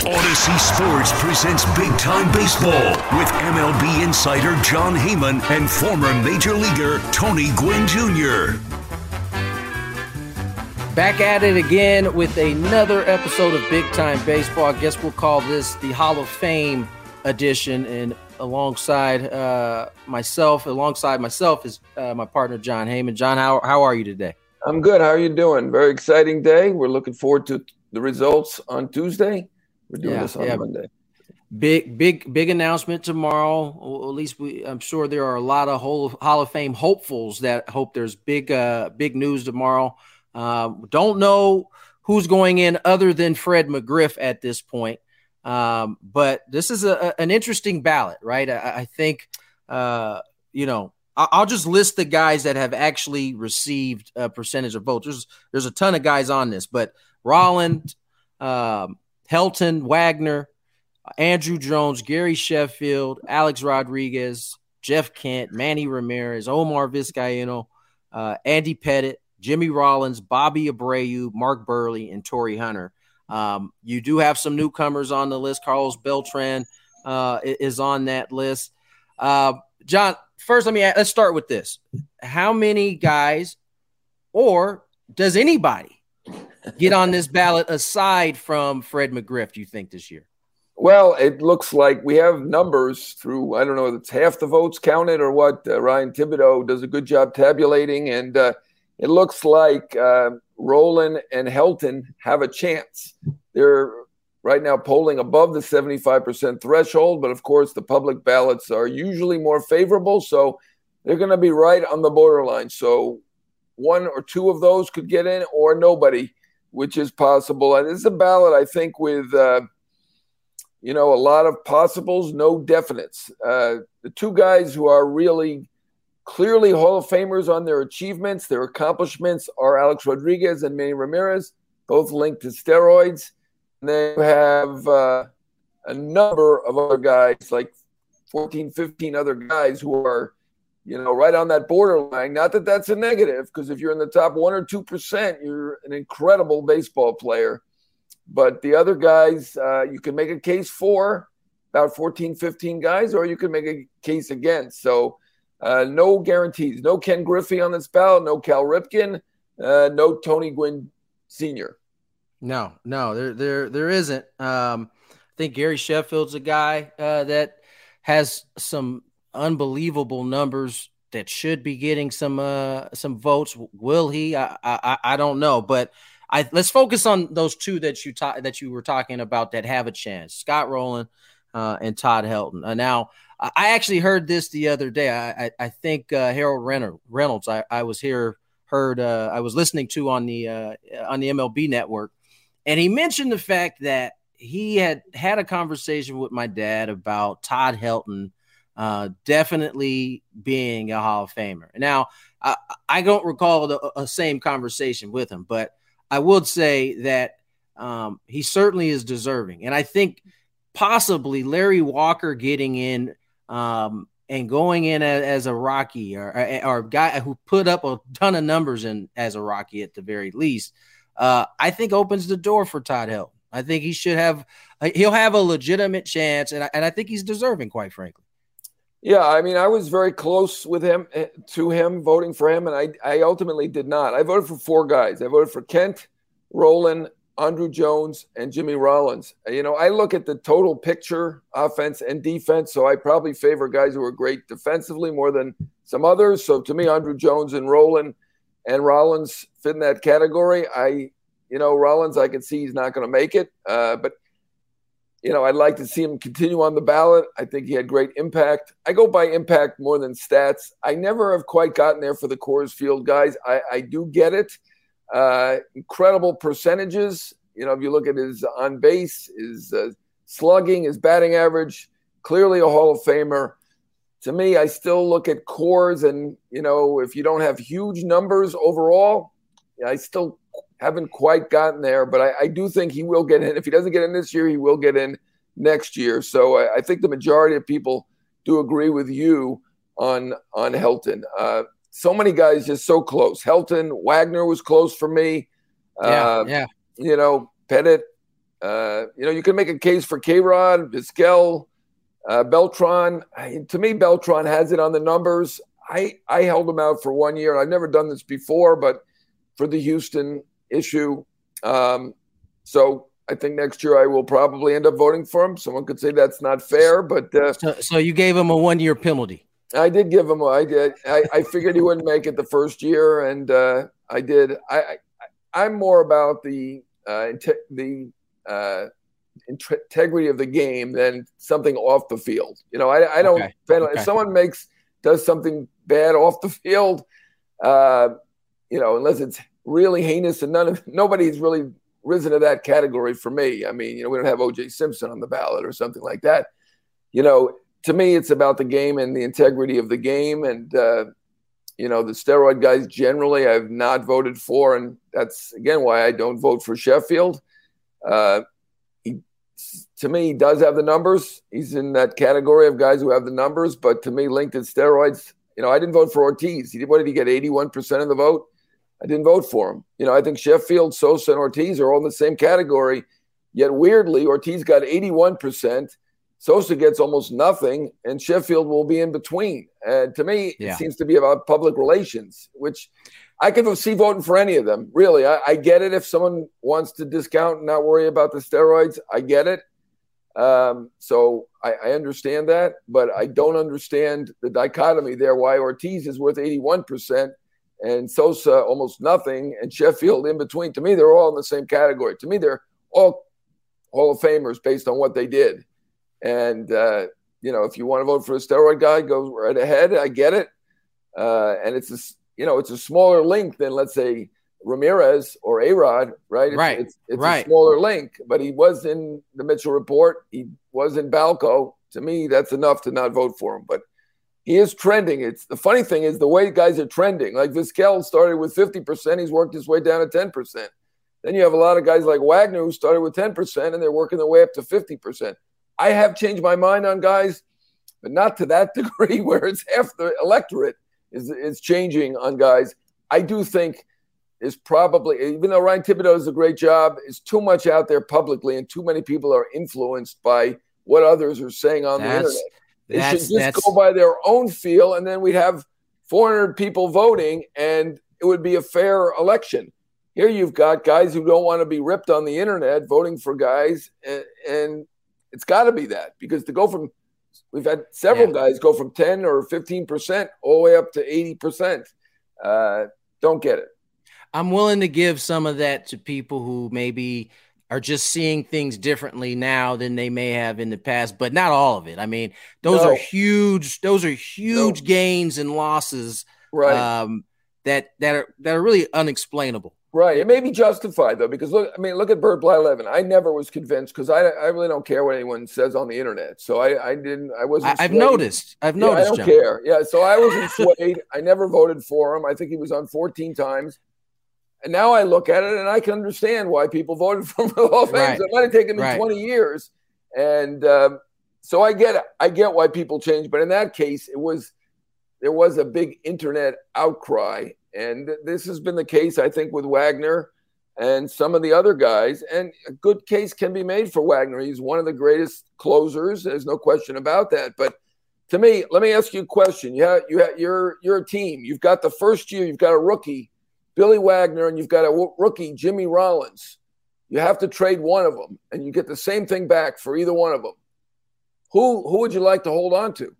Audacy Sports presents Big Time Baseball with MLB insider Jon Heyman and former major leaguer Tony Gwynn Jr. Back at it again with another episode of Big Time Baseball. I guess we'll call this the Hall of Fame edition. And alongside uh, myself, alongside myself is uh, my partner Jon Heyman. John, how, how are you today? I'm good. How are you doing? Very exciting day. We're looking forward to the results on Tuesday. We're doing yeah, this on yeah. Monday. Big, big, big announcement tomorrow. Or at least we, I'm sure there are a lot of Hall of Fame hopefuls that hope there's big, uh, big news tomorrow. Um, don't know who's going in other than Fred McGriff at this point. Um, but this is a, an interesting ballot, right? I, I think, uh, you know, I, will just list the guys that have actually received a percentage of votes. There's, there's a ton of guys on this, but Rolen, um, Helton, Wagner, Andruw Jones, Gary Sheffield, Alex Rodriguez, Jeff Kent, Manny Ramirez, Omar Vizquel, uh, Andy Pettitte, Jimmy Rollins, Bobby Abreu, Mark Buehrle, and Torii Hunter. Um, you do have some newcomers on the list. Carlos Beltran uh, is on that list. Uh, Jon, first, let me let's start with this: How many guys, or does anybody get on this ballot aside from Fred McGriff, do you think, this year? Well, it looks like we have numbers through, I don't know, it's half the votes counted or what. Uh, Ryan Thibodaux does a good job tabulating. And uh, it looks like uh, Rolen and Helton have a chance. They're right now polling above the 75% threshold, but of course, the public ballots are usually more favorable. So they're going to be right on the borderline. So one or two of those could get in, or nobody which is possible. And it's a ballot, I think, with uh, you know a lot of possibles, no definites. Uh, the two guys who are really clearly Hall of Famers on their achievements, their accomplishments, are Alex Rodriguez and Manny Ramirez, both linked to steroids. And then you have uh, a number of other guys, like 14, 15 other guys who are you know, right on that borderline. Not that that's a negative, because if you're in the top one or two percent, you're an incredible baseball player. But the other guys, uh, you can make a case for about 14, 15 guys, or you can make a case against. So, uh, no guarantees. No Ken Griffey on this ballot. No Cal Ripken. Uh, no Tony Gwynn Sr. No, no, there, there, there isn't. Um, I think Gary Sheffield's a guy uh, that has some unbelievable numbers that should be getting some uh some votes. Will he? I I, I don't know, but I let's focus on those two that you ta- that you were talking about that have a chance. Scott Rolen uh, and Todd Helton. Uh, now, I actually heard this the other day. I I, I think uh, Harold Reynolds. I, I was here heard uh, I was listening to on the uh, on the MLB network, and he mentioned the fact that he had had a conversation with my dad about Todd Helton uh, definitely being a Hall of Famer. Now, I, I don't recall the a same conversation with him, but I would say that um, he certainly is deserving. And I think possibly Larry Walker getting in um, and going in as, as a Rocky or, a guy who put up a ton of numbers in as a Rocky at the very least, uh, I think opens the door for Todd Helton. I think he should have, he'll have a legitimate chance, and I, and I think he's deserving, quite frankly. Yeah, I mean, I was very close with him eh, to him voting for him, and I, I ultimately did not. I voted for four guys. I voted for Kent, Rolen, Andruw Jones, and Jimmy Rollins. You know, I look at the total picture, offense and defense, so I probably favor guys who are great defensively more than some others. So to me, Andruw Jones and Rolen and Rollins fit in that category. I, you know, Rollins, I can see he's not going to make it, uh, but you know, I'd like to see him continue on the ballot. I think he had great impact. I go by impact more than stats. I never have quite gotten there for the Coors Field guys. I, I do get it. Uh, incredible percentages. You know, if you look at his on base, his uh, slugging, his batting average, clearly a Hall of Famer. To me, I still look at Coors, and you know, if you don't have huge numbers overall, I still haven't quite gotten there, but I, I, do think he will get in. If he doesn't get in this year, he will get in next year. So I, I think the majority of people do agree with you on on Helton. Uh, so many guys just so close. Helton, Wagner was close for me. Yeah, uh, yeah. You know, Pettitte, Uh, you know, you can make a case for K Rod, Vizquel, uh, Beltran. I, to me, Beltran has it on the numbers. I, I held him out for one year. I've never done this before, but for the Houston issue. Um, so I think next year I will probably end up voting for him. Someone could say that's not fair, but uh, so, so, you gave him a one year penalty. I did give him. I did. I, I figured he wouldn't make it the first year, and uh, I did. I, I am more about the uh, the uh, integrity of the game than something off the field. You know, I, I don't. Okay. Okay. If someone makes does something bad off the field, uh, you know, unless it's really heinous and none of nobody's really risen to that category for me. I mean, you know, we don't have O.J. Simpson on the ballot or something like that. You know, to me, it's about the game and the integrity of the game. And, uh, you know, the steroid guys generally I've not voted for. And that's, again, why I don't vote for Sheffield. Uh, he, to me, he does have the numbers. He's in that category of guys who have the numbers. But to me, linked to steroids, you know, I didn't vote for Ortiz. He did, what did he get? 81% of the vote? I didn't vote for him. You know, I think Sheffield, Sosa, and Ortiz are all in the same category. Yet weirdly, Ortiz got 81%. Sosa gets almost nothing, and Sheffield will be in between. And to me, yeah. it seems to be about public relations, which I can see voting for any of them. Really, I, I, get it if someone wants to discount and not worry about the steroids. I get it. Um, so I, I, understand that, but I don't understand the dichotomy there. Why Ortiz is worth eighty-one percent and Sosa almost nothing, and Sheffield in between. To me, they're all in the same category. To me, they're all Hall of Famers based on what they did. And uh, you know, if you want to vote for a steroid guy, go right ahead. I get it. Uh, and it's a you know it's a smaller link than let's say Ramirez or Arod, right? It's, right. It's, it's right. a smaller link, but he was in the Mitchell report. He was in Balco. To me, that's enough to not vote for him. But he is trending. It's the funny thing is the way guys are trending. Like Vizquel started with 50%, he's worked his way down to 10%. Then you have a lot of guys like Wagner who started with 10% and they're working their way up to 50%. I have changed my mind on guys, but not to that degree where it's half the electorate is, is changing on guys. I do think is probably, even though Ryan Thibodaux does a great job, is too much out there publicly and too many people are influenced by what others are saying on that's, the internet. They that's, should just go by their own feel, and then we'd have 400 people voting, and it would be a fair election. Here you've got guys who don't want to be ripped on the internet voting for guys, and, and it's got to be that because to go from we've had several yeah. guys go from 10 or 15 percent all the way up to 80 percent. Uh, don't get it. I'm willing to give some of that to people who maybe are just seeing things differently now than they may have in the past, but not all of it. I mean, those no. are huge. Those are huge no. gains and losses, right? Um, that that are that are really unexplainable. Right. It may be justified though, because look, I mean, look at Bert Blyleven. I never was convinced because I, I really don't care what anyone says on the internet. So I, I didn't. I wasn't. I, have noticed. I've noticed. Yeah, I don't Jon. care. Yeah. So I wasn't swayed. I never voted for him. I think he was on 14 times. And now I look at it and I can understand why people voted for him for the Hall of Fame. Right. It might have taken me right. 20 years. And um, so I get. I get why people change. But in that case, it was there was a big internet outcry. And this has been the case, I think, with Wagner and some of the other guys. And a good case can be made for Wagner. He's one of the greatest closers. There's no question about that. But to me, let me ask you a question. You have, you have, you're you're a team. You've got the first year. You've got a rookie Billy Wagner and you've got a rookie, Jimmy Rollins. You have to trade one of them, and you get the same thing back for either one of them. Who who would you like to hold on to?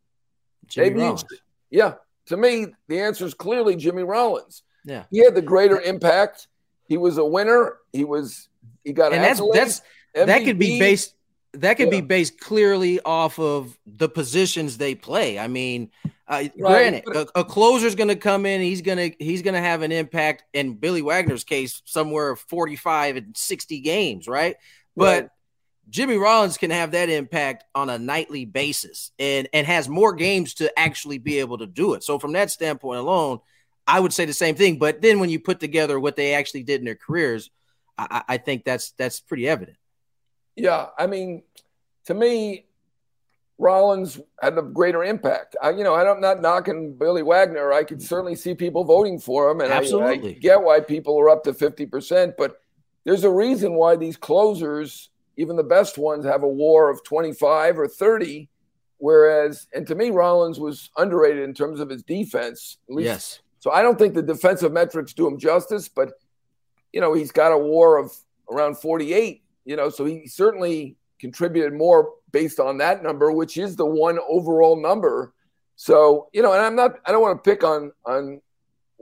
Jimmy Maybe Rollins. Yeah, to me, the answer is clearly Jimmy Rollins. Yeah, he had the greater impact. He was a winner. He was he got and that's that's MVP. that could be based that could yeah. be based clearly off of the positions they play. I mean, uh, right. Granted, a, a closer's going to come in. He's going to he's going to have an impact. In Billy Wagner's case, somewhere forty five and sixty games, right? But right. Jimmy Rollins can have that impact on a nightly basis, and and has more games to actually be able to do it. So from that standpoint alone, I would say the same thing. But then when you put together what they actually did in their careers, I, I think that's that's pretty evident. Yeah, I mean, to me, Rollins had a greater impact. I, you know, I'm not knocking Billy Wagner. I could certainly see people voting for him, and Absolutely. I, I get why people are up to 50%. But there's a reason why these closers, even the best ones have a WAR of 25 or 30. Whereas, and to me, Rollins was underrated in terms of his defense. yes. So I don't think the defensive metrics do him justice, but you know he's got a WAR of around 48. You know, so he certainly contributed more based on that number, which is the one overall number. So you know, and I'm not, I don't want to pick on on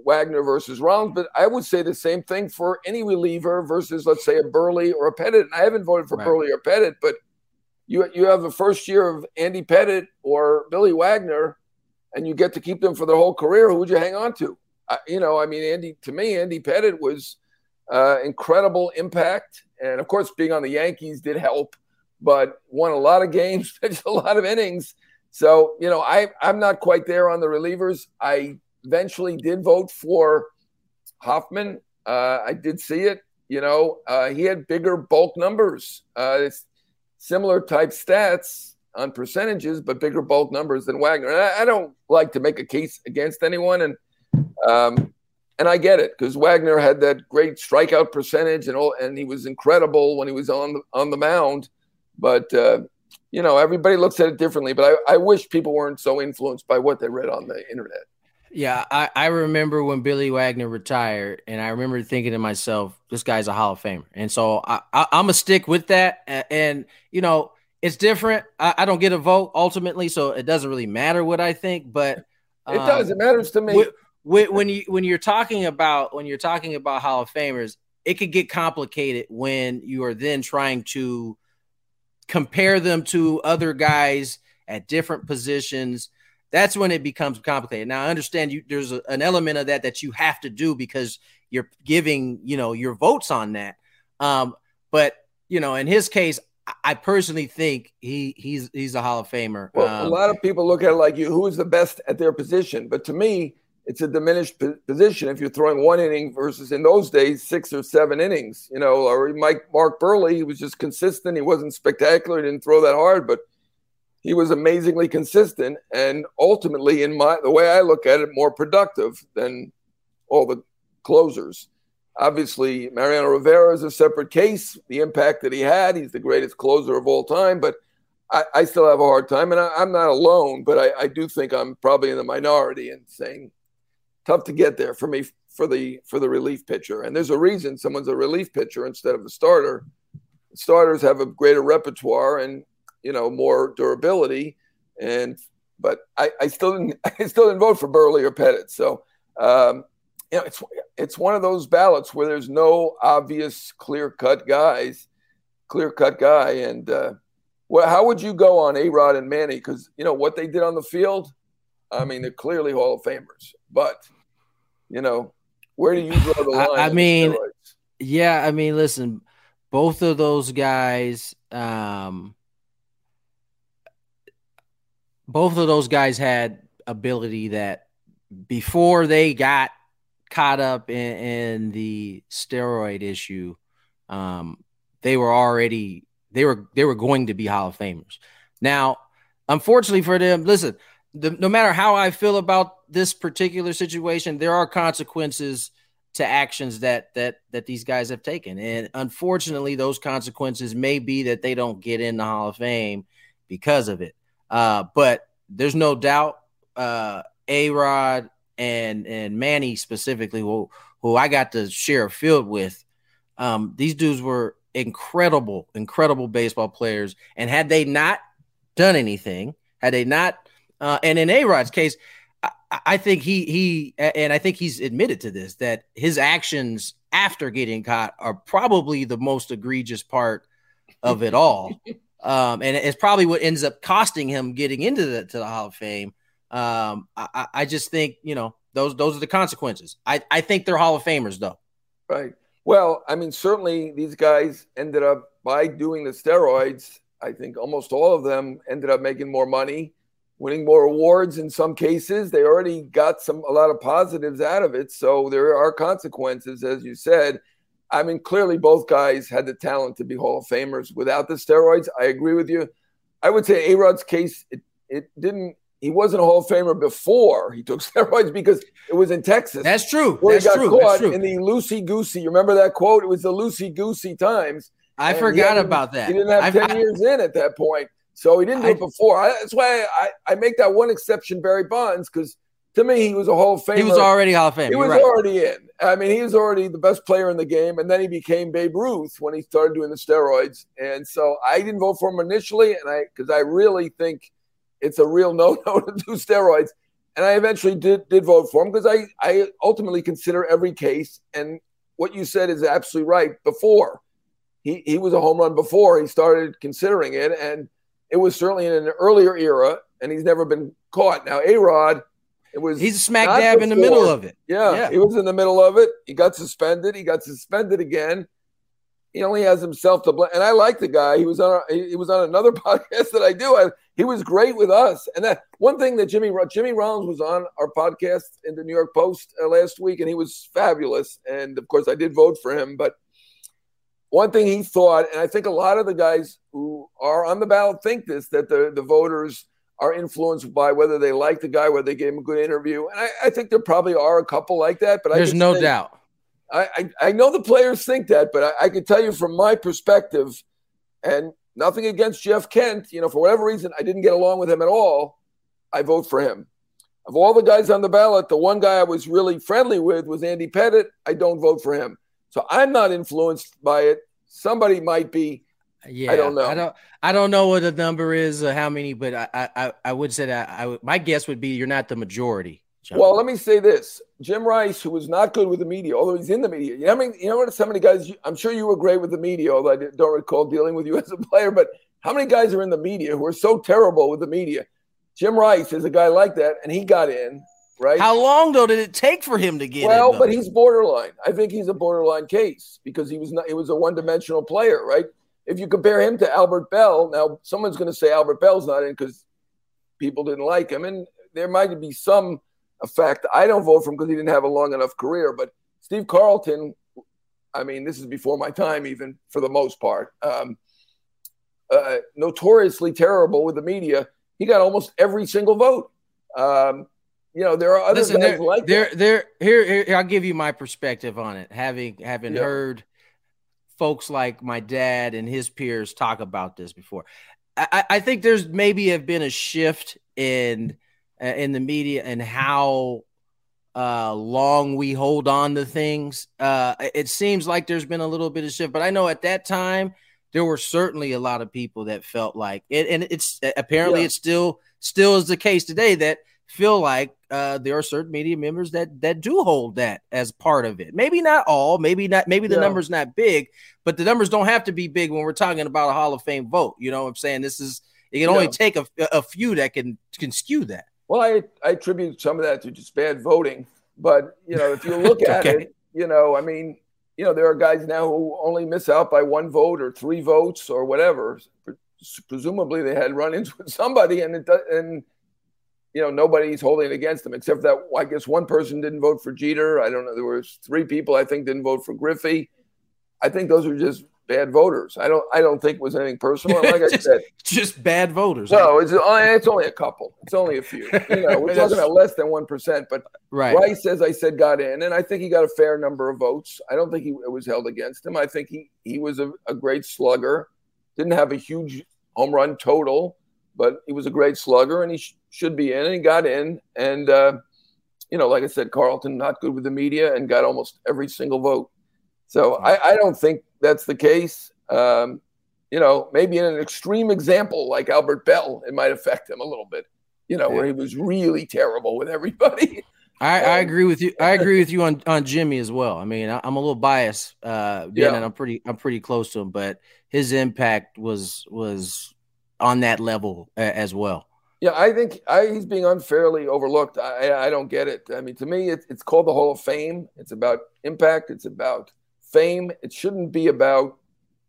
Wagner versus Rollins, but I would say the same thing for any reliever versus, let's say, a Buehrle or a Pettitte. And I haven't voted for right. Buehrle or Pettitte, but you you have the first year of Andy Pettitte or Billy Wagner, and you get to keep them for their whole career. Who would you hang on to? Uh, you know, I mean, Andy to me, Andy Pettitte was uh, incredible impact, and of course, being on the Yankees did help, but won a lot of games, pitched a lot of innings. So you know, I I'm not quite there on the relievers. I eventually did vote for Hoffman. Uh, I did see it. You know, uh, he had bigger bulk numbers. Uh, similar type stats on percentages, but bigger bulk numbers than Wagner. I, I don't like to make a case against anyone, and um, and I get it because Wagner had that great strikeout percentage, and all, and he was incredible when he was on the, on the mound. But uh, you know, everybody looks at it differently. But I, I wish people weren't so influenced by what they read on the internet. Yeah, I, I remember when Billy Wagner retired, and I remember thinking to myself, "This guy's a Hall of Famer," and so I, I, am gonna stick with that. And, and you know, it's different. I, I, don't get a vote ultimately, so it doesn't really matter what I think. But um, it does. It matters to me. When, when you when you're talking about when you're talking about Hall of Famers, it could get complicated when you are then trying to compare them to other guys at different positions that's when it becomes complicated. Now I understand you there's a, an element of that that you have to do because you're giving, you know, your votes on that. Um, but you know, in his case, I personally think he he's he's a Hall of Famer. Well, um, a lot of people look at it like you, who is the best at their position, but to me, it's a diminished position if you're throwing one inning versus in those days six or seven innings. You know, or Mike Mark Buehrle, he was just consistent. He wasn't spectacular. He didn't throw that hard, but he was amazingly consistent and ultimately in my the way I look at it more productive than all the closers. Obviously, Mariano Rivera is a separate case. The impact that he had, he's the greatest closer of all time, but I, I still have a hard time, and I, am not alone. But I, I, do think I'm probably in the minority in saying tough to get there for me for the for the relief pitcher. And there's a reason someone's a relief pitcher instead of a starter. Starters have a greater repertoire, and you know more durability. And but I, I still didn't I still didn't vote for Buehrle or Pettitte. So um, you know it's it's one of those ballots where there's no obvious clear cut guys, clear cut guy. And uh, well, how would you go on A Rod and Manny? Because you know what they did on the field. I mean, they're clearly Hall of Famers, but you know, where do you draw the line? I, I mean, yeah, I mean, listen, both of those guys, um, both of those guys had ability that before they got caught up in, in the steroid issue, um, they were already they were they were going to be Hall of Famers. Now, unfortunately for them, listen, the, no matter how I feel about this particular situation, there are consequences to actions that that that these guys have taken, and unfortunately, those consequences may be that they don't get in the Hall of Fame because of it. Uh, but there's no doubt uh, A Rod and and Manny specifically, who who I got to share a field with, um, these dudes were incredible, incredible baseball players. And had they not done anything, had they not, uh, and in A Rod's case, I, think he he and I think he's admitted to this that his actions after getting caught are probably the most egregious part of it all. um, and it's probably what ends up costing him getting into the to the Hall of Fame. Um, I, I just think you know those those are the consequences. I, I think they're Hall of Famers though. Right. Well, I mean, certainly these guys ended up by doing the steroids. I think almost all of them ended up making more money, winning more awards in some cases. They already got some a lot of positives out of it. So there are consequences, as you said. I mean, clearly both guys had the talent to be Hall of Famers without the steroids. I agree with you. I would say A Rod's case, it, it didn't, he wasn't a Hall of Famer before he took steroids because it was in Texas. That's true. That's he got true. caught in the loosey goosey. You remember that quote? It was the loosey goosey times. I forgot about that. He didn't have I've, 10 I, years in at that point. So he didn't do I, it before. I, that's why I, I make that one exception, Barry Bonds, because to me, he was a Hall of Famer. He was already Hall of Fame. He was right. already in. I mean, he was already the best player in the game, and then he became Babe Ruth when he started doing the steroids. And so I didn't vote for him initially, and I because I really think it's a real no-no to do steroids. And I eventually did did vote for him because I I ultimately consider every case. And what you said is absolutely right. Before he he was a home run before he started considering it, and it was certainly in an earlier era, and he's never been caught. Now A Rod it was he's smack dab before. in the middle of it. Yeah, yeah, he was in the middle of it. He got suspended. He got suspended again. He only has himself to blame. And I like the guy. He was on. A, he was on another podcast that I do. I, he was great with us. And that one thing that Jimmy Jimmy Rollins was on our podcast in the New York Post uh, last week, and he was fabulous. And of course, I did vote for him. But one thing he thought, and I think a lot of the guys who are on the ballot think this, that the the voters are influenced by whether they like the guy, whether they gave him a good interview. And I, I think there probably are a couple like that. But there's no doubt. I, I, I, know the players think that, but I, I can tell you from my perspective, and nothing against Jeff Kent, you know, for whatever reason, I didn't get along with him at all. I vote for him. Of all the guys on the ballot, the one guy I was really friendly with was Andy Pettitte. I don't vote for him. So I'm not influenced by it. Somebody might be. Yeah, I don't know. I don't. I don't know what the number is or how many, but I I, I would say that I, my guess would be you're not the majority. Jon. Well, let me say this: Jim Rice, who was not good with the media, although he's in the media. You know, I mean, you know what? So many guys. I'm sure you were great with the media, although I don't recall dealing with you as a player. But how many guys are in the media who are so terrible with the media? Jim Rice is a guy like that, and he got in. Right? How long though did it take for him to get well? But he's borderline. I think he's a borderline case because he was not. He was a one-dimensional player, right? if you compare him to Albert Belle, now someone's going to say Albert Belle's not in because people didn't like him, and there might be some effect. I don't vote for him because he didn't have a long enough career, but Steve Carlton, I mean, this is before my time, even for the most part. Um, uh, notoriously terrible with the media. He got almost every single vote. Um, you know, there are other Listen, guys there, like there, there. Here, here, I'll give you my perspective on it. Having having yeah. heard folks like my dad and his peers talk about this before. I, I think there's maybe have been a shift in uh, in the media and how uh, long we hold on to things. Uh, it seems like there's been a little bit of shift, but I know at that time there were certainly a lot of people that felt like it, and it's apparently yeah. it still still is the case today that feel like uh, there are certain media members that that do hold that as part of it. Maybe not all, maybe not, maybe the yeah. number's not big, but the numbers don't have to be big when we're talking about a Hall of Fame vote. You know what I'm saying? This is it can yeah. only take a, a few that can can skew that. Well, I, I attribute some of that to just bad voting. But you know, if you look at okay. it, you know, I mean, you know, there are guys now who only miss out by one vote or three votes or whatever. Presumably, they had run-ins with somebody, and it and you know, nobody's holding it against them except that I guess one person didn't vote for Jeter. I don't know. There was three people I think didn't vote for Griffey. I think those are just bad voters. I don't. I don't think it was anything personal. Like I said, just bad voters. No, it's uh, it's only a couple. It's only a few. You know, we're talking about less than one percent. But right. Rice, as I said, got in, and I think he got a fair number of votes. I don't think he it was held against him. I think he he was a, a great slugger. Didn't have a huge home run total, but he was a great slugger, and he sh- should be in, and he got in. And uh, you know, like I said, Carlton not good with the media and got almost every single vote. So I, I don't think that's the case. Um, you know, maybe in an extreme example like Albert Belle, it might affect him a little bit. You know, yeah. where he was really terrible with everybody. I, I, agree with you. I agree with you on, on Jimmy as well. I mean, I, am a little biased, uh, yeah. and I'm pretty I'm pretty close to him, but his impact was was on that level uh, as well. Yeah, I think I, he's being unfairly overlooked. I, I don't get it. I mean, to me, it, it's called the Hall of Fame. It's about impact. It's about fame. It shouldn't be about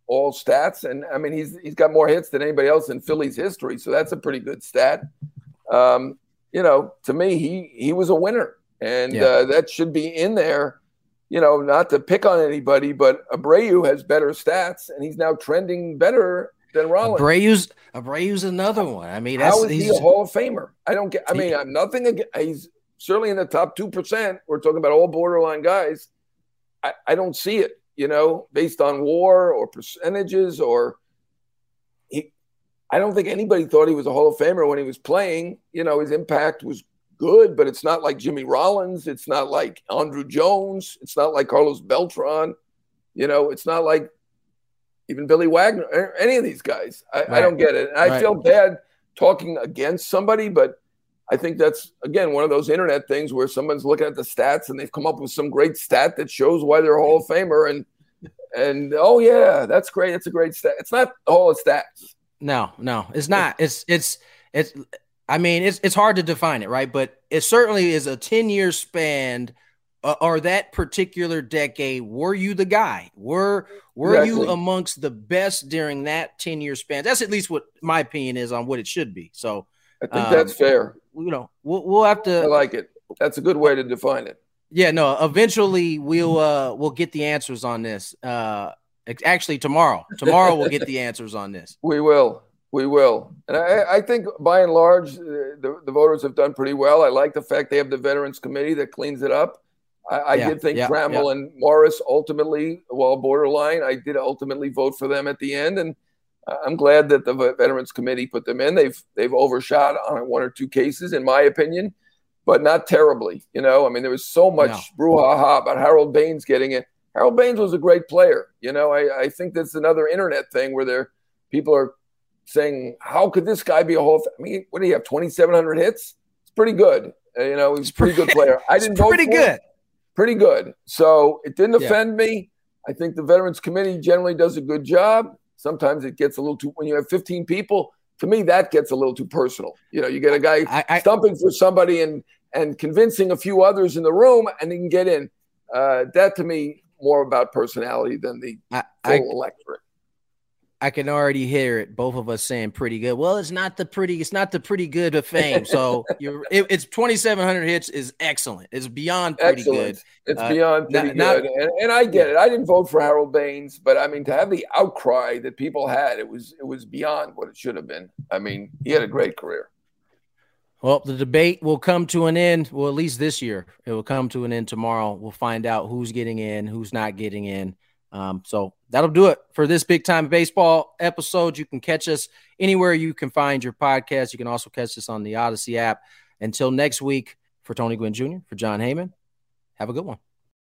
all stats. And I mean, he's he's got more hits than anybody else in Philly's history, so that's a pretty good stat. Um, you know, to me, he he was a winner, and yeah. uh, that should be in there. You know, not to pick on anybody, but Abreu has better stats, and he's now trending better than Rollins. Abreu's Abreu's another one. I mean, how is he a Hall of Famer? I don't get. I mean, I'm nothing against. He's certainly in the top two percent. We're talking about all borderline guys. I, I don't see it. you know, based on war or percentages or he I don't think anybody thought he was a Hall of Famer when he was playing. You know, his impact was good, but it's not like Jimmy Rollins. It's not like Andruw Jones. It's not like Carlos Beltran. You know, it's not like even Billy Wagner, any of these guys. I, right. I don't get it. And I right. feel bad talking against somebody, but I think that's again one of those internet things where someone's looking at the stats and they've come up with some great stat that shows why they're a Hall of Famer and and oh yeah, that's great. It's a great stat. It's not all the stats. No, no, it's not. It's it's it's. I mean, it's it's hard to define it, right? But it certainly is a ten year span uh, or that particular decade, were you the guy? Were were exactly. you amongst the best during that 10 year span? That's at least what my opinion is on what it should be. So I think um, that's fair. You know, we'll, we'll have to I like it. That's a good way to define it. Yeah, no, eventually we'll uh we'll get the answers on this. Uh actually tomorrow. Tomorrow we'll get the answers on this. We will. We will. And I, I think by and large, the, the voters have done pretty well. I like the fact they have the Veterans Committee that cleans it up. I, I yeah, did think yeah, Trammell yeah. and Morris ultimately, well, borderline, I did ultimately vote for them at the end, and I'm glad that the Veterans Committee put them in. They've they've overshot on one or two cases, in my opinion, but not terribly. You know, I mean, there was so much no. brouhaha about Harold Baines getting it. Harold Baines was a great player. You know, I, I think that's another internet thing where there people are saying, "How could this guy be a whole?" I mean, what do you have? 2,700 hits. It's pretty good. Uh, you know, he's a pretty good player. I didn't vote pretty good. Him pretty good. So it didn't offend yeah. me. I think the Veterans Committee generally does a good job. Sometimes it gets a little too, when you have 15 people, to me, that gets a little too personal. You know, you get a guy I, I, stumping for somebody and, and convincing a few others in the room and he can get in. Uh, that to me, more about personality than the I, full electorate. I can already hear it. Both of us saying pretty good. Well, it's not the pretty. It's not the pretty good of fame. So you're. It, it's 2,700 hits is excellent. It's beyond pretty excellent. good. It's uh, beyond pretty not, good. Not, and, and, I get yeah. it. I didn't vote for Harold Baines, but I mean to have the outcry that people had, it was it was beyond what it should have been. I mean, he had a great career. Well, the debate will come to an end. Well, at least this year, it will come to an end tomorrow. We'll find out who's getting in, who's not getting in. Um, so that'll do it for this big time baseball episode. You can catch us anywhere you can find your podcast. You can also catch us on the Audacy app. Until next week, for Tony Gwynn Jr., for Jon Heyman, have a good one.